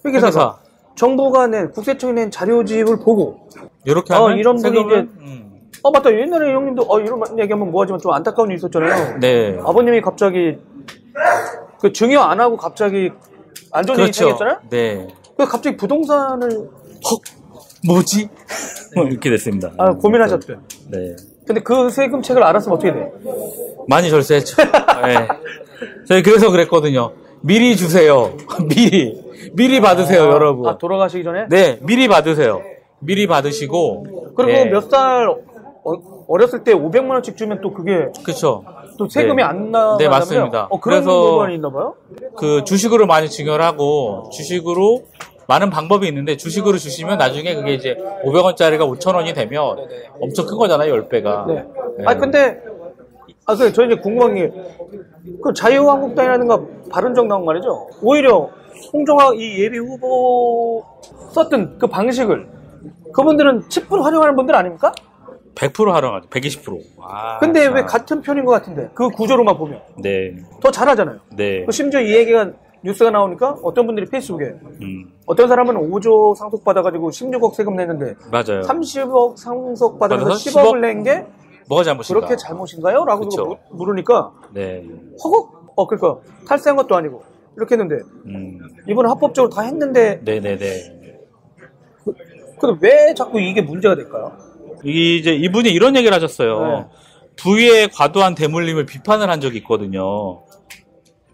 Speaker 2: 회계사가
Speaker 3: 회계사.
Speaker 2: 정부가 낸 국세청이 낸 자료집을 보고
Speaker 3: 이렇게
Speaker 2: 어,
Speaker 3: 하면
Speaker 2: 이런 분이
Speaker 3: 세금은,
Speaker 2: 이제-
Speaker 3: 음.
Speaker 2: 어 맞다 옛날에 형님도 어 이런 얘기하면 뭐하지만 좀 안타까운 일이 있었잖아요.
Speaker 3: 네.
Speaker 2: 아버님이 갑자기 그 증여 안 하고 갑자기 안 좋은 일이
Speaker 3: 그렇죠.
Speaker 2: 생겼잖아요.
Speaker 3: 네.
Speaker 2: 그 갑자기 부동산을
Speaker 3: 헉, 뭐지? 뭐 이렇게 됐습니다.
Speaker 2: 아, 고민하셨대.
Speaker 3: 네.
Speaker 2: 근데 그 세금책을 알았으면 어떻게 돼?
Speaker 3: 많이 절세했죠. 네. 저희 그래서 그랬거든요. 미리 주세요. 미리. 미리 받으세요, 여러분.
Speaker 2: 아 돌아가시기 전에?
Speaker 3: 네, 미리 받으세요. 미리 받으시고.
Speaker 2: 그리고
Speaker 3: 네.
Speaker 2: 몇살 어 렸을 때 500만 원씩 주면 또 그게
Speaker 3: 그쵸.
Speaker 2: 또 세금이
Speaker 3: 네.
Speaker 2: 안 나가요.
Speaker 3: 네, 맞습니다.
Speaker 2: 어, 그런
Speaker 3: 그래서-
Speaker 2: 있나 봐요.
Speaker 3: 그 주식으로 많이 증여를 하고, 주식으로 많은 방법이 있는데, 주식으로 주시면 나중에 그게 이제 500원짜리가 5,000원이 되면 엄청 큰 거잖아요, 10배가.
Speaker 2: 네. 아 근데 아 그 저 이제 궁금한 게 그 자유한국당이라든가 바른정당 말이죠. 오히려 홍종학 이 예비 후보 썼던 그 방식을 그분들은 10분 활용하는 분들 아닙니까?
Speaker 3: 100% 활용하죠. 120%. 아,
Speaker 2: 근데 왜
Speaker 3: 참.
Speaker 2: 같은 편인 것 같은데 그 구조로만 보면
Speaker 3: 네.
Speaker 2: 더 잘하잖아요.
Speaker 3: 네.
Speaker 2: 그 심지어 이 얘기가 뉴스가 나오니까 어떤 분들이 페이스북에
Speaker 3: 음,
Speaker 2: 어떤 사람은 5조 상속 받아가지고 16억 세금 냈는데
Speaker 3: 맞아요.
Speaker 2: 30억 상속 받아서
Speaker 3: 받아서
Speaker 2: 10억을 낸 게
Speaker 3: 뭐가 잘못인가?
Speaker 2: 그렇게 잘못인가요? 라고
Speaker 3: 그쵸.
Speaker 2: 물- 물으니까
Speaker 3: 네.
Speaker 2: 허걱? 어, 그러니까 탈세한 것도 아니고 이렇게 했는데
Speaker 3: 음.
Speaker 2: 이번에 합법적으로 다 했는데
Speaker 3: 네네네.
Speaker 2: 근데 왜 자꾸 이게 문제가 될까요?
Speaker 3: 이제 이분이 이런 얘기를 하셨어요.
Speaker 2: 네.
Speaker 3: 부의 과도한 대물림을 비판을 한 적이 있거든요.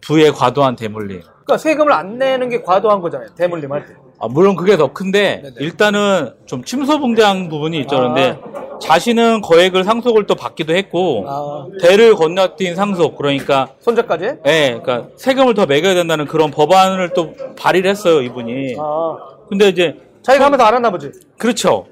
Speaker 3: 부의 과도한 대물림.
Speaker 2: 그러니까 세금을 안 내는 게 과도한 거잖아요. 대물림 할 때.
Speaker 3: 아, 물론 그게 더 큰데
Speaker 2: 네네.
Speaker 3: 일단은 좀 침소봉장 부분이 있죠.
Speaker 2: 아.
Speaker 3: 그런데 자신은 거액을 상속을 또 받기도 했고
Speaker 2: 아,
Speaker 3: 대를 건너뛴 상속 그러니까
Speaker 2: 손자까지?
Speaker 3: 예, 그러니까 세금을 더 매겨야 된다는 그런 법안을 또 발의를 했어요 이분이.
Speaker 2: 아,
Speaker 3: 근데 이제
Speaker 2: 자기가 하면서 알았나 보지.
Speaker 3: 그렇죠.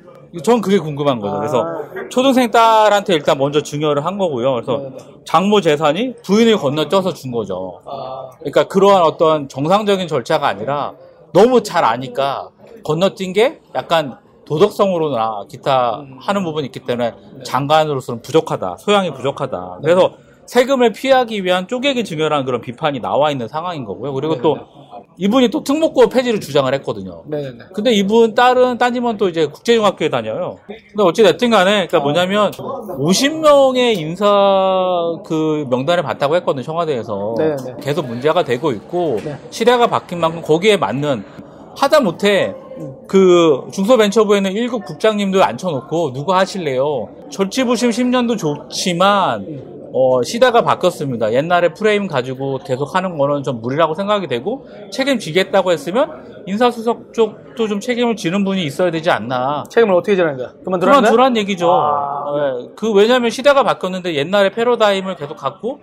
Speaker 3: 전 그게 궁금한 거죠. 그래서
Speaker 2: 아.
Speaker 3: 초등생 딸한테 일단 먼저 증여를 한 거고요. 그래서
Speaker 2: 네네.
Speaker 3: 장모 재산이 부인을 건너뛰어서 준 거죠.
Speaker 2: 아,
Speaker 3: 그러니까 그러한 어떤 정상적인 절차가 아니라 너무 잘 아니까 건너뛴 게 약간 도덕성으로나 기타 하는 부분이 있기 때문에 장관으로서는 부족하다. 소양이 부족하다. 그래서 세금을 피하기 위한 쪼개기 증여라는 그런 비판이 나와 있는 상황인 거고요. 그리고 또 이분이 또 특목고 폐지를 주장을 했거든요.
Speaker 2: 네네네.
Speaker 3: 근데 이분 딸은 따지면 또 이제 국제중학교에 다녀요. 근데 어찌됐든 간에, 그러니까 뭐냐면, 50명의 인사 그 명단을 받다고 했거든요, 청와대에서.
Speaker 2: 네네.
Speaker 3: 계속 문제가 되고 있고,
Speaker 2: 네.
Speaker 3: 시대가 바뀐 만큼 거기에 맞는, 하다 못해, 그 중소벤처부에는 1급 국장님도 앉혀놓고 누구 하실래요? 절치부심 10년도 좋지만 어, 시대가 바뀌었습니다. 옛날에 프레임 가지고 계속 하는 거는 좀 무리라고 생각이 되고 책임지겠다고 했으면 인사수석 쪽도 좀 책임을 지는 분이 있어야 되지 않나.
Speaker 2: 책임을 어떻게 지는 거야? 그만두라는
Speaker 3: 얘기죠.
Speaker 2: 아.
Speaker 3: 예, 그 왜냐하면 시대가 바뀌었는데 옛날의 패러다임을 계속 갖고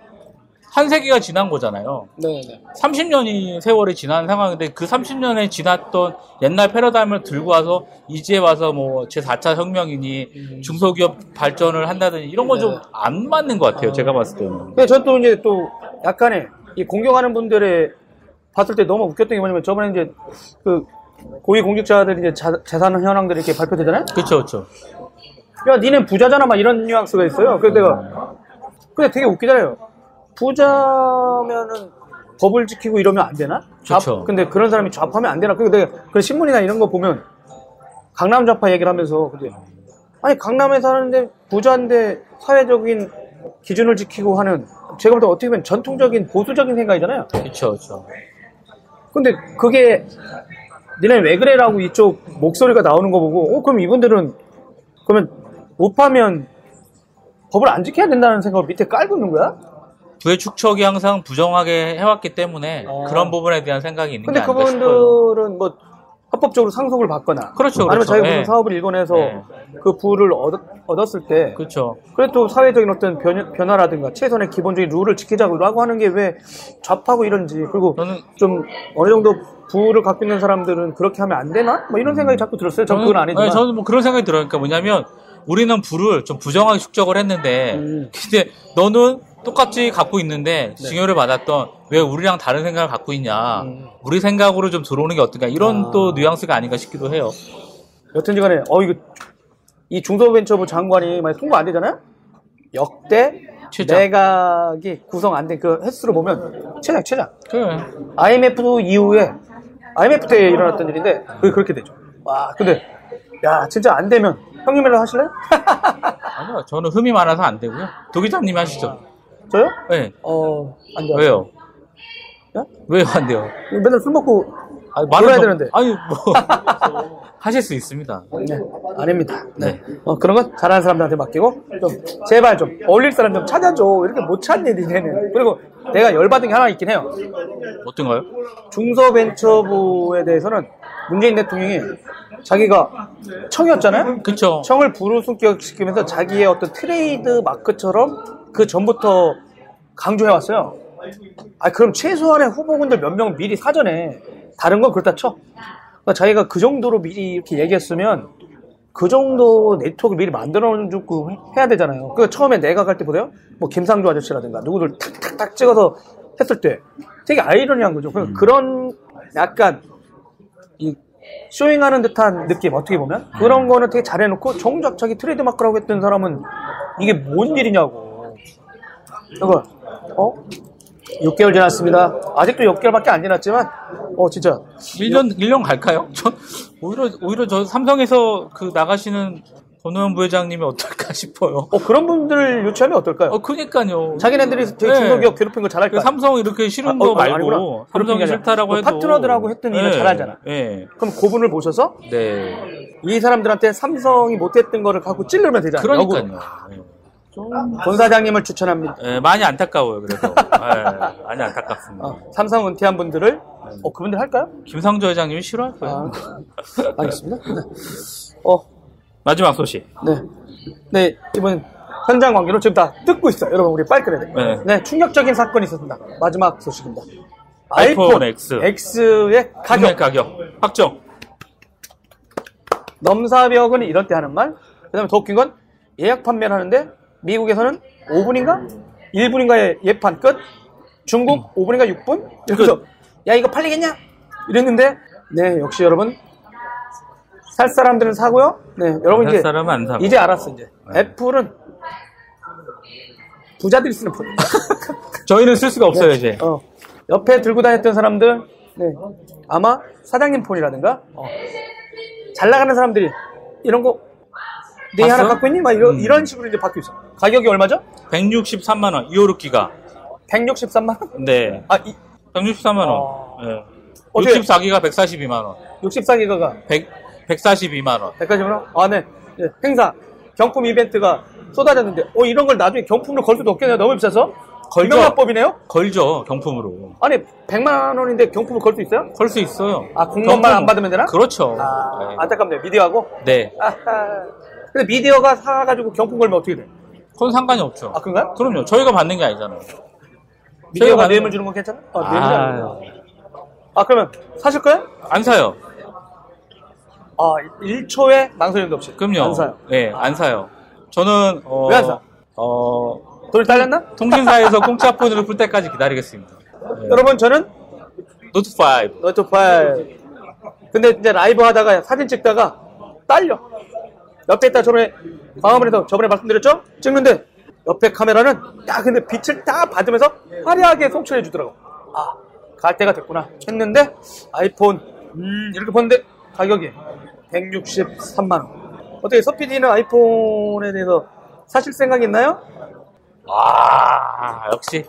Speaker 3: 한 세기가 지난 거잖아요.
Speaker 2: 네네.
Speaker 3: 30년이 세월이 지난 상황인데 그 30년에 지났던 옛날 패러다임을 들고 와서 이제 와서 뭐 제 4차 혁명이니 중소기업 발전을 한다든지 이런 건좀
Speaker 2: 네.
Speaker 3: 안 맞는 것 같아요. 제가 봤을 때는.
Speaker 2: 근데 저또 이제 또 약간의 이 공경하는 분들의 봤을 때 너무 웃겼던 게 뭐냐면 저번에 이제 그 고위 공직자들이 이제 자- 재산 현황들이 이렇게 발표되잖아요?
Speaker 3: 그렇죠, 그렇죠.
Speaker 2: 야, 니넨 부자잖아, 막 이런 뉘앙스가 있어요. 그래서 내가, 근데 되게 웃기잖아요. 부자면은 법을 지키고 이러면 안 되나? 좌-
Speaker 3: 그쵸.
Speaker 2: 근데 그런 사람이 좌파면 안 되나? 근데 그 신문이나 이런 거 보면 강남 좌파 얘기를 하면서 근데 아니 강남에 사는데 부자인데 사회적인 기준을 지키고 하는 제가 볼 때 어떻게 보면 전통적인 보수적인 생각이잖아요.
Speaker 3: 그렇죠, 그렇죠.
Speaker 2: 근데 그게 니네 왜 그래라고 이쪽 목소리가 나오는 거 보고 어 그럼 이분들은 그러면 못 파면 법을 안 지켜야 된다는 생각을 밑에 깔고 있는 거야?
Speaker 3: 부의 축척이 항상 부정하게 해왔기 때문에
Speaker 2: 어.
Speaker 3: 그런 부분에 대한 생각이 있는
Speaker 2: 근데
Speaker 3: 게 아닌가.
Speaker 2: 그분들은 뭐 합법적으로 상속을 받거나
Speaker 3: 그렇죠,
Speaker 2: 아니면
Speaker 3: 그렇죠.
Speaker 2: 자기 무슨
Speaker 3: 예.
Speaker 2: 사업을 일궈내서
Speaker 3: 예.
Speaker 2: 그 부를 얻, 었 을 때
Speaker 3: 그렇죠.
Speaker 2: 그래도 사회적인 어떤 변, 변화라든가 최소한의 기본적인 룰을 지키자고 하는 게 왜 좌파고 이런지 그리고
Speaker 3: 저는
Speaker 2: 좀 어느 정도 부를 갖고 있는 사람들은 그렇게 하면 안 되나? 뭐 이런 생각이 자꾸 들었어요. 전 그건 아니지만.
Speaker 3: 네, 저는 뭐 그런 생각이 들어요. 그러니까 뭐냐면 우리는 부를 좀 부정하게 축적을 했는데
Speaker 2: 음.
Speaker 3: 근데 너는 똑같이 갖고 있는데 증여를 받았던 왜 우리랑 다른 생각을 갖고 있냐
Speaker 2: 음.
Speaker 3: 우리 생각으로 좀 들어오는 게 어떨까 이런
Speaker 2: 아.
Speaker 3: 또 뉘앙스가 아닌가 싶기도 해요.
Speaker 2: 여튼지 간에, 어, 이거, 이 중소벤처부 장관이 만약 통과 안 되잖아요? 역대
Speaker 3: 최장.
Speaker 2: 내각이 구성 안 된 그 횟수로 보면 최장, 최장.
Speaker 3: 그래.
Speaker 2: IMF 이후에, IMF 때 일어났던 일인데, 그게 그렇게 되죠. 와, 근데, 야, 진짜 안 되면, 형님이라도 하실래요?
Speaker 3: 아니요, 저는 흠이 많아서 안 되고요. 도 기자님이 하시죠.
Speaker 2: 저요?
Speaker 3: 네.
Speaker 2: 어, 안 돼요.
Speaker 3: 왜요?
Speaker 2: 야?
Speaker 3: 왜요 안 돼요?
Speaker 2: 맨날 술 먹고,
Speaker 3: 아니,
Speaker 2: 놀아야
Speaker 3: 저-
Speaker 2: 되는데.
Speaker 3: 아니 뭐 하실 수 있습니다.
Speaker 2: 네, 아닙니다.
Speaker 3: 네.
Speaker 2: 어, 그런 건 잘하는 사람들한테 맡기고 좀 제발 좀 어울릴 사람 좀 찾아줘. 이렇게 못 찾니 니네는. 그리고 내가 열받은 게 하나 있긴 해요.
Speaker 3: 어떤가요?
Speaker 2: 중소벤처부에 대해서는 문재인 대통령이 자기가 청이었잖아요.
Speaker 3: 그쵸.
Speaker 2: 청을 부르승격시키면서 자기의 어떤 트레이드 마크처럼 그 전부터 강조해 왔어요. 아 그럼 최소한의 후보군들 몇 명 미리 사전에 다른 건 그렇다 쳐. 그러니까 자기가 그 정도로 미리 이렇게 얘기했으면 그 정도 네트워크 미리 만들어 주고 해야 되잖아요. 그 처음에 내가 갈 때 보세요. 뭐 김상조 아저씨라든가 누구들 탁탁탁 찍어서 했을 때 되게 아이러니한 거죠. 그 그런 약간 이 showing하는 듯한 느낌 어떻게 보면 그런 거는 되게 잘해놓고 정작 자기 트레이드 마크라고 했던 사람은 이게 뭔 일이냐고. 이거 어 6개월 지났습니다. 아직도 6개월밖에 안 지났지만 어 진짜
Speaker 3: 1년 1년 갈까요? 저 오히려 오히려 저 삼성에서 그 나가시는 권호영 부회장님이 어떨까 싶어요.
Speaker 2: 어, 그런 분들 유치하면 어떨까요?
Speaker 3: 어, 그니까요.
Speaker 2: 자기네들이 저희
Speaker 3: 네.
Speaker 2: 중소기업 괴롭힌 거 잘할
Speaker 3: 그. 삼성 이렇게 싫은
Speaker 2: 아,
Speaker 3: 거
Speaker 2: 어,
Speaker 3: 말고
Speaker 2: 아니구나.
Speaker 3: 삼성이 싫다라고
Speaker 2: 그
Speaker 3: 해도
Speaker 2: 파트너들하고 했던 일은 잘하잖아.
Speaker 3: 네.
Speaker 2: 그럼 그분을 모셔서
Speaker 3: 네.
Speaker 2: 이 사람들한테 삼성이 못했던 거를 갖고 찔르면 되잖아요.
Speaker 3: 그러니까요. 네.
Speaker 2: 권 사장님을 추천합니다.
Speaker 3: 예, 많이 안타까워요. 그래서 예, 많이 안타깝습니다.
Speaker 2: 어, 삼성 은퇴한 분들을 어, 그분들 할까요?
Speaker 3: 김상조 회장님이 싫어할 거예요.
Speaker 2: 아, 알겠습니다. 네. 어,
Speaker 3: 마지막 소식.
Speaker 2: 네. 네, 이번 현장 관계로 지금 다 뜯고 있어요. 여러분, 우리 빨리 끊어야 돼요.
Speaker 3: 네.
Speaker 2: 네, 충격적인 사건이 있었습니다. 마지막 소식입니다.
Speaker 3: 아이폰 X.
Speaker 2: X의 가격.
Speaker 3: 가격 확정.
Speaker 2: 넘사벽은 이럴 때 하는 말. 그 다음에 더 웃긴 건 예약 판매를 하는데 미국에서는 5분인가? 1분인가의 예판 끝. 중국 5분인가 6분? 그래서 야 이거 팔리겠냐? 이랬는데 네 역시 여러분 살 사람들은 사고요. 네 여러분
Speaker 3: 살
Speaker 2: 이제
Speaker 3: 사람은 안 사고.
Speaker 2: 이제 알았어 이제
Speaker 3: 네.
Speaker 2: 애플은 부자들이 쓰는 폰.
Speaker 3: 저희는 쓸 수가 없어요 이제.
Speaker 2: 어, 옆에 들고 다녔던 사람들, 네, 아마 사장님 폰이라든가, 어, 잘 나가는 사람들이 이런 거, 네? 하나 갖고 있니? 막 이런,
Speaker 3: 음.
Speaker 2: 이런 식으로 이제 바뀌고 있어. 가격이 얼마죠?
Speaker 3: 163만 원. 2호르 기가.
Speaker 2: 163만 원?
Speaker 3: 네.
Speaker 2: 아, 이,
Speaker 3: 163만 원.
Speaker 2: 어.
Speaker 3: 예.
Speaker 2: 어떻게-
Speaker 3: 64기가 142만 원.
Speaker 2: 64기가가
Speaker 3: 100 142만 원.
Speaker 2: 100가지구나? 아, 네. 네, 행사, 경품 이벤트가 쏟아졌는데, 어, 이런 걸 나중에 경품으로 걸 수도 없겠네요. 너무 비싸서?
Speaker 3: 걸죠.
Speaker 2: 유명화법이네요?
Speaker 3: 걸죠 경품으로.
Speaker 2: 아니, 100만 원인데 경품을 걸 수 있어요?
Speaker 3: 걸 수 있어요.
Speaker 2: 아,
Speaker 3: 경품-
Speaker 2: 안 받으면 되나?
Speaker 3: 그렇죠.
Speaker 2: 아,
Speaker 3: 네.
Speaker 2: 안타깝네요. 미디어하고.
Speaker 3: 네.
Speaker 2: 아하. 근데 미디어가 사가지고 경품 걸면 어떻게 돼?
Speaker 3: 그건 상관이 없죠.
Speaker 2: 아, 그런가요?
Speaker 3: 그럼요. 저희가 받는 게 아니잖아요.
Speaker 2: 미디어가
Speaker 3: 받는
Speaker 2: 뇌물
Speaker 3: 거-
Speaker 2: 주는 건 괜찮아? 아,
Speaker 3: 아.
Speaker 2: 뇌물이 아니고. 아, 그러면 사실 거예요?
Speaker 3: 안 사요.
Speaker 2: 아, 1초의 망설임도 없이.
Speaker 3: 그럼요.
Speaker 2: 안 사요.
Speaker 3: 네, 안 사요. 저는 어,
Speaker 2: 왜 안 사?
Speaker 3: 어,
Speaker 2: 돈이 딸렸나?
Speaker 3: 통신사에서 공짜 폰으로 풀 때까지 기다리겠습니다. 네.
Speaker 2: 여러분, 저는
Speaker 3: 노트 5.
Speaker 2: 노트 five. 근데 이제 라이브 하다가 사진 찍다가 딸려. 옆에 있다 저번에 광화문에서 저번에 말씀드렸죠? 찍는데 옆에 카메라는 야 근데 빛을 딱 받으면서 화려하게 송출해 주더라고. 아, 갈 때가 됐구나 했는데 아이폰 음 이렇게 보는데 가격이 163만 원. 어떻게 서PD는 아이폰에 대해서 사실 생각 있나요?
Speaker 3: 아, 역시.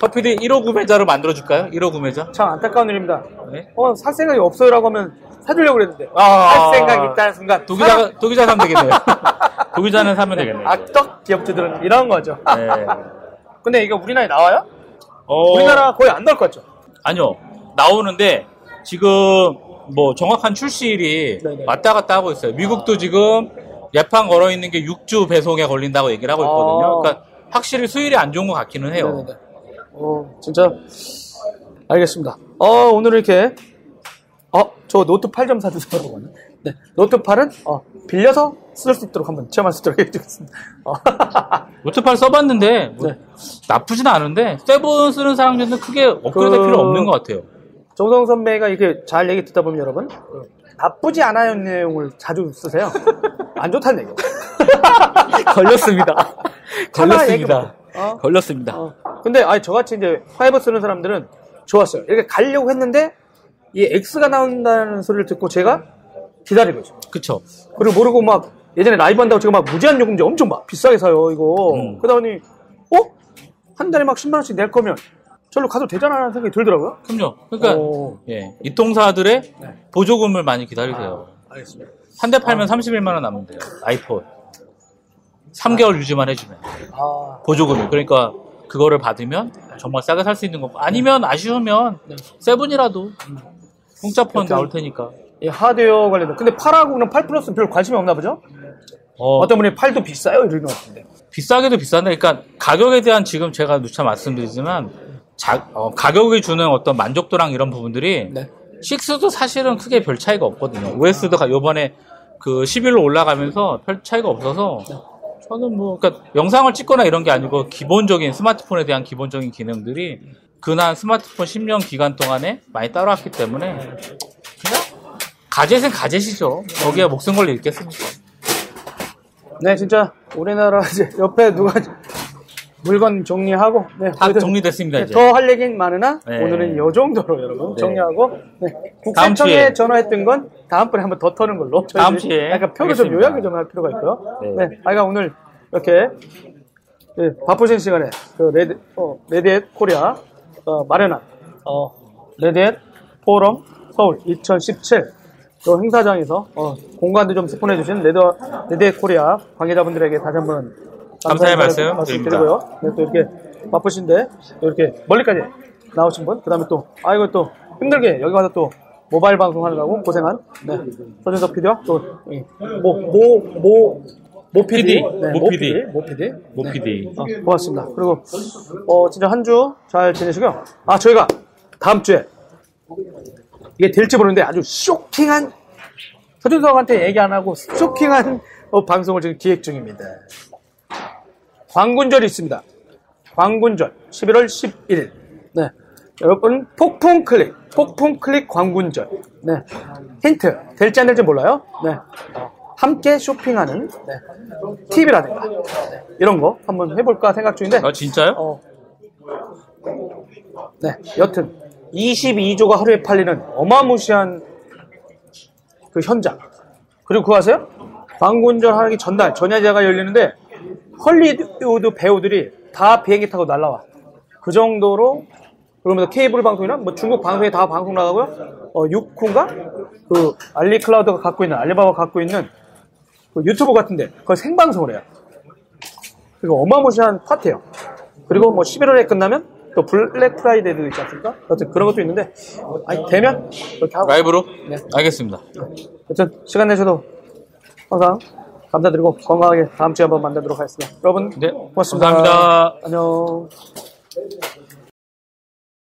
Speaker 3: 커피디 1호 구매자로 만들어줄까요? 1호 구매자?
Speaker 2: 참 안타까운 일입니다.
Speaker 3: 네.
Speaker 2: 어, 살 생각이 없어요라고 하면 사주려고 그랬는데
Speaker 3: 아.
Speaker 2: 살 생각이 있다는 순간
Speaker 3: 도기자가, 도기자 사면 되겠네요. 도기자는 사면 되겠네요.
Speaker 2: 악덕 기업주들은 이런 거죠.
Speaker 3: 네.
Speaker 2: 근데 이거 우리나라에 나와요?
Speaker 3: 어,
Speaker 2: 우리나라 거의 안 나올 것 같죠?
Speaker 3: 아니요. 나오는데, 지금, 뭐, 정확한 출시일이
Speaker 2: 네네.
Speaker 3: 왔다 갔다 하고 있어요. 미국도 지금 예판 걸어 있는 게 6주 배송에 걸린다고 얘기를 하고 있거든요.
Speaker 2: 아.
Speaker 3: 그러니까, 확실히 수율이 안 좋은 것 같기는 해요.
Speaker 2: 네네네. 어, 진짜 알겠습니다. 어, 오늘 이렇게 어, 저 노트 8좀 사주세요. 네, 노트 8은 어, 빌려서 쓸 수 있도록 한번 체험할 수 있도록 해드리겠습니다. 어.
Speaker 3: 노트 8 써봤는데, 뭐
Speaker 2: 네.
Speaker 3: 나쁘진 않은데, seven 쓰는 사람들은 크게 업그레이드 할
Speaker 2: 그-
Speaker 3: 필요 없는 것 같아요.
Speaker 2: 정성 선배가 이렇게 잘 얘기 듣다 보면 여러분 나쁘지 않아요 내용을 자주 쓰세요. 안 좋다는 얘기예요. 걸렸습니다.
Speaker 3: 걸렸습니다.
Speaker 2: 어?
Speaker 3: 걸렸습니다.
Speaker 2: 어. 근데 아니 저같이 이제 five 쓰는 사람들은 좋았어요. 이렇게 가려고 했는데 이 X가 나온다는 소리를 듣고 제가 기다리고 있어요.
Speaker 3: 그쵸.
Speaker 2: 그리고 모르고 막 예전에 라이브 한다고 제가 막 무제한 요금제 엄청 막 비싸게 사요 이거.
Speaker 3: 음.
Speaker 2: 그러더니 어? 한 달에 막 10만 원씩 낼 거면 절로 가도 되잖아 하는 생각이 들더라고요.
Speaker 3: 그럼요. 그러니까,
Speaker 2: 오.
Speaker 3: 예. 이통사들의
Speaker 2: 네.
Speaker 3: 보조금을 많이 기다리세요.
Speaker 2: 알겠습니다.
Speaker 3: 한 대 팔면 31만 원 남으면 돼요. 아이폰. 3개월 유지만 해주면.
Speaker 2: 아,
Speaker 3: 보조금이. 그러니까, 그거를 받으면 정말 싸게 살 수 있는 거고. 아니면 아쉬우면,
Speaker 2: 네.
Speaker 3: 세븐이라도, 공짜 폰 나올 테니까.
Speaker 2: 이 하드웨어 관련된. 근데 8하고는 8 플러스는 별 관심이 없나 보죠?
Speaker 3: 어,
Speaker 2: 어떤 분이 8도 비싸요 이러는 것 같은데.
Speaker 3: 비싸게도 비싼데, 그러니까 가격에 대한 지금 제가 누차 말씀드리지만, 자- 어, 가격이 주는 어떤 만족도랑 이런 부분들이
Speaker 2: 네.
Speaker 3: 6도 사실은 크게 별 차이가 없거든요. OS도 요번에 그 11로 올라가면서 별 차이가 없어서 저는 뭐 그러니까 영상을 찍거나 이런 게 아니고 기본적인 스마트폰에 대한 기본적인 기능들이 근한 스마트폰 10년 기간 동안에 많이 따라왔기 때문에 그냥 가젯은 가젯이죠. 거기에 목숨 걸려 있겠습니까?
Speaker 2: 네, 진짜 우리나라 이제 옆에 누가 물건 정리하고 네,
Speaker 3: 다 정리됐습니다, 이제.
Speaker 2: 더할 얘기는 많으나
Speaker 3: 네.
Speaker 2: 오늘은 이 정도로 여러분
Speaker 3: 네.
Speaker 2: 정리하고 네. 국세청에. 전화했던 건 다음번에 한번 더 터는 걸로
Speaker 3: 다음 주에
Speaker 2: 약간 표를 좀. 요약을 좀 할 필요가 있고요.
Speaker 3: 네.
Speaker 2: 네, 아이가 오늘 이렇게 예, 바쁘신 시간에 그 레드 어, 레드햇 코리아 어, 마련한 어, 레드햇 포럼 서울 2017또 행사장에서 어, 공간도 좀 스폰해 주신 레드 레드햇 코리아 관계자분들에게 다시 한번
Speaker 3: 감사의 말씀
Speaker 2: 드리고요. 네, 또 이렇게 바쁘신데 이렇게 멀리까지 나오신 분, 그다음에 또 아이고 또 힘들게 여기 와서 또 모바일 방송하느라고 고생한 네, 서준석 PD와 또모모모 모피디,
Speaker 3: PD,
Speaker 2: 네,
Speaker 3: 모 PD.
Speaker 2: 모피디,
Speaker 3: 모 PD.
Speaker 2: 어, 고맙습니다. 그리고 어, 진짜 한 주 잘 지내시고요. 아 저희가 다음 주에 이게 될지 모르는데 아주 쇼킹한 서준석한테 얘기 안 하고 쇼킹한 어, 방송을 지금 기획 중입니다. 광군절이 있습니다. 광군절 11월 11일. 네. 여러분 폭풍 클릭, 폭풍 클릭 광군절. 네. 힌트 될지 안 될지 몰라요. 네. 함께 쇼핑하는 네. 팁이라든가 네. 이런 거 한번 해볼까 생각 중인데.
Speaker 3: 아, 진짜요?
Speaker 2: 어. 네, 여튼 22조가 하루에 팔리는 어마무시한 그 현장. 그리고 그거 아세요? 광군절 하기 전날 전야제가 열리는데 헐리우드 배우들이 다 비행기 타고 날라와. 그 정도로 그러면서 케이블 방송이나 뭐 중국 방송에 다 방송 나가고요. 어, 유쿠인가? 그 알리 클라우드가 갖고 있는 알리바바가 갖고 있는 그 유튜브 같은데 그걸 생방송을 해요. 그리고 어마무시한 파티예요. 그리고 뭐 11월에 끝나면 또 블랙 프라이데이도 있지 않습니까? 여튼 그런 것도 있는데 아니 되면 그렇게 하고
Speaker 3: 라이브로?
Speaker 2: 네.
Speaker 3: 알겠습니다.
Speaker 2: 여튼 시간 내셔도 항상 감사드리고 건강하게 다음 주에 한번 만나도록 하겠습니다. 여러분
Speaker 3: 네,
Speaker 2: 고맙습니다.
Speaker 3: 감사합니다.
Speaker 2: 안녕.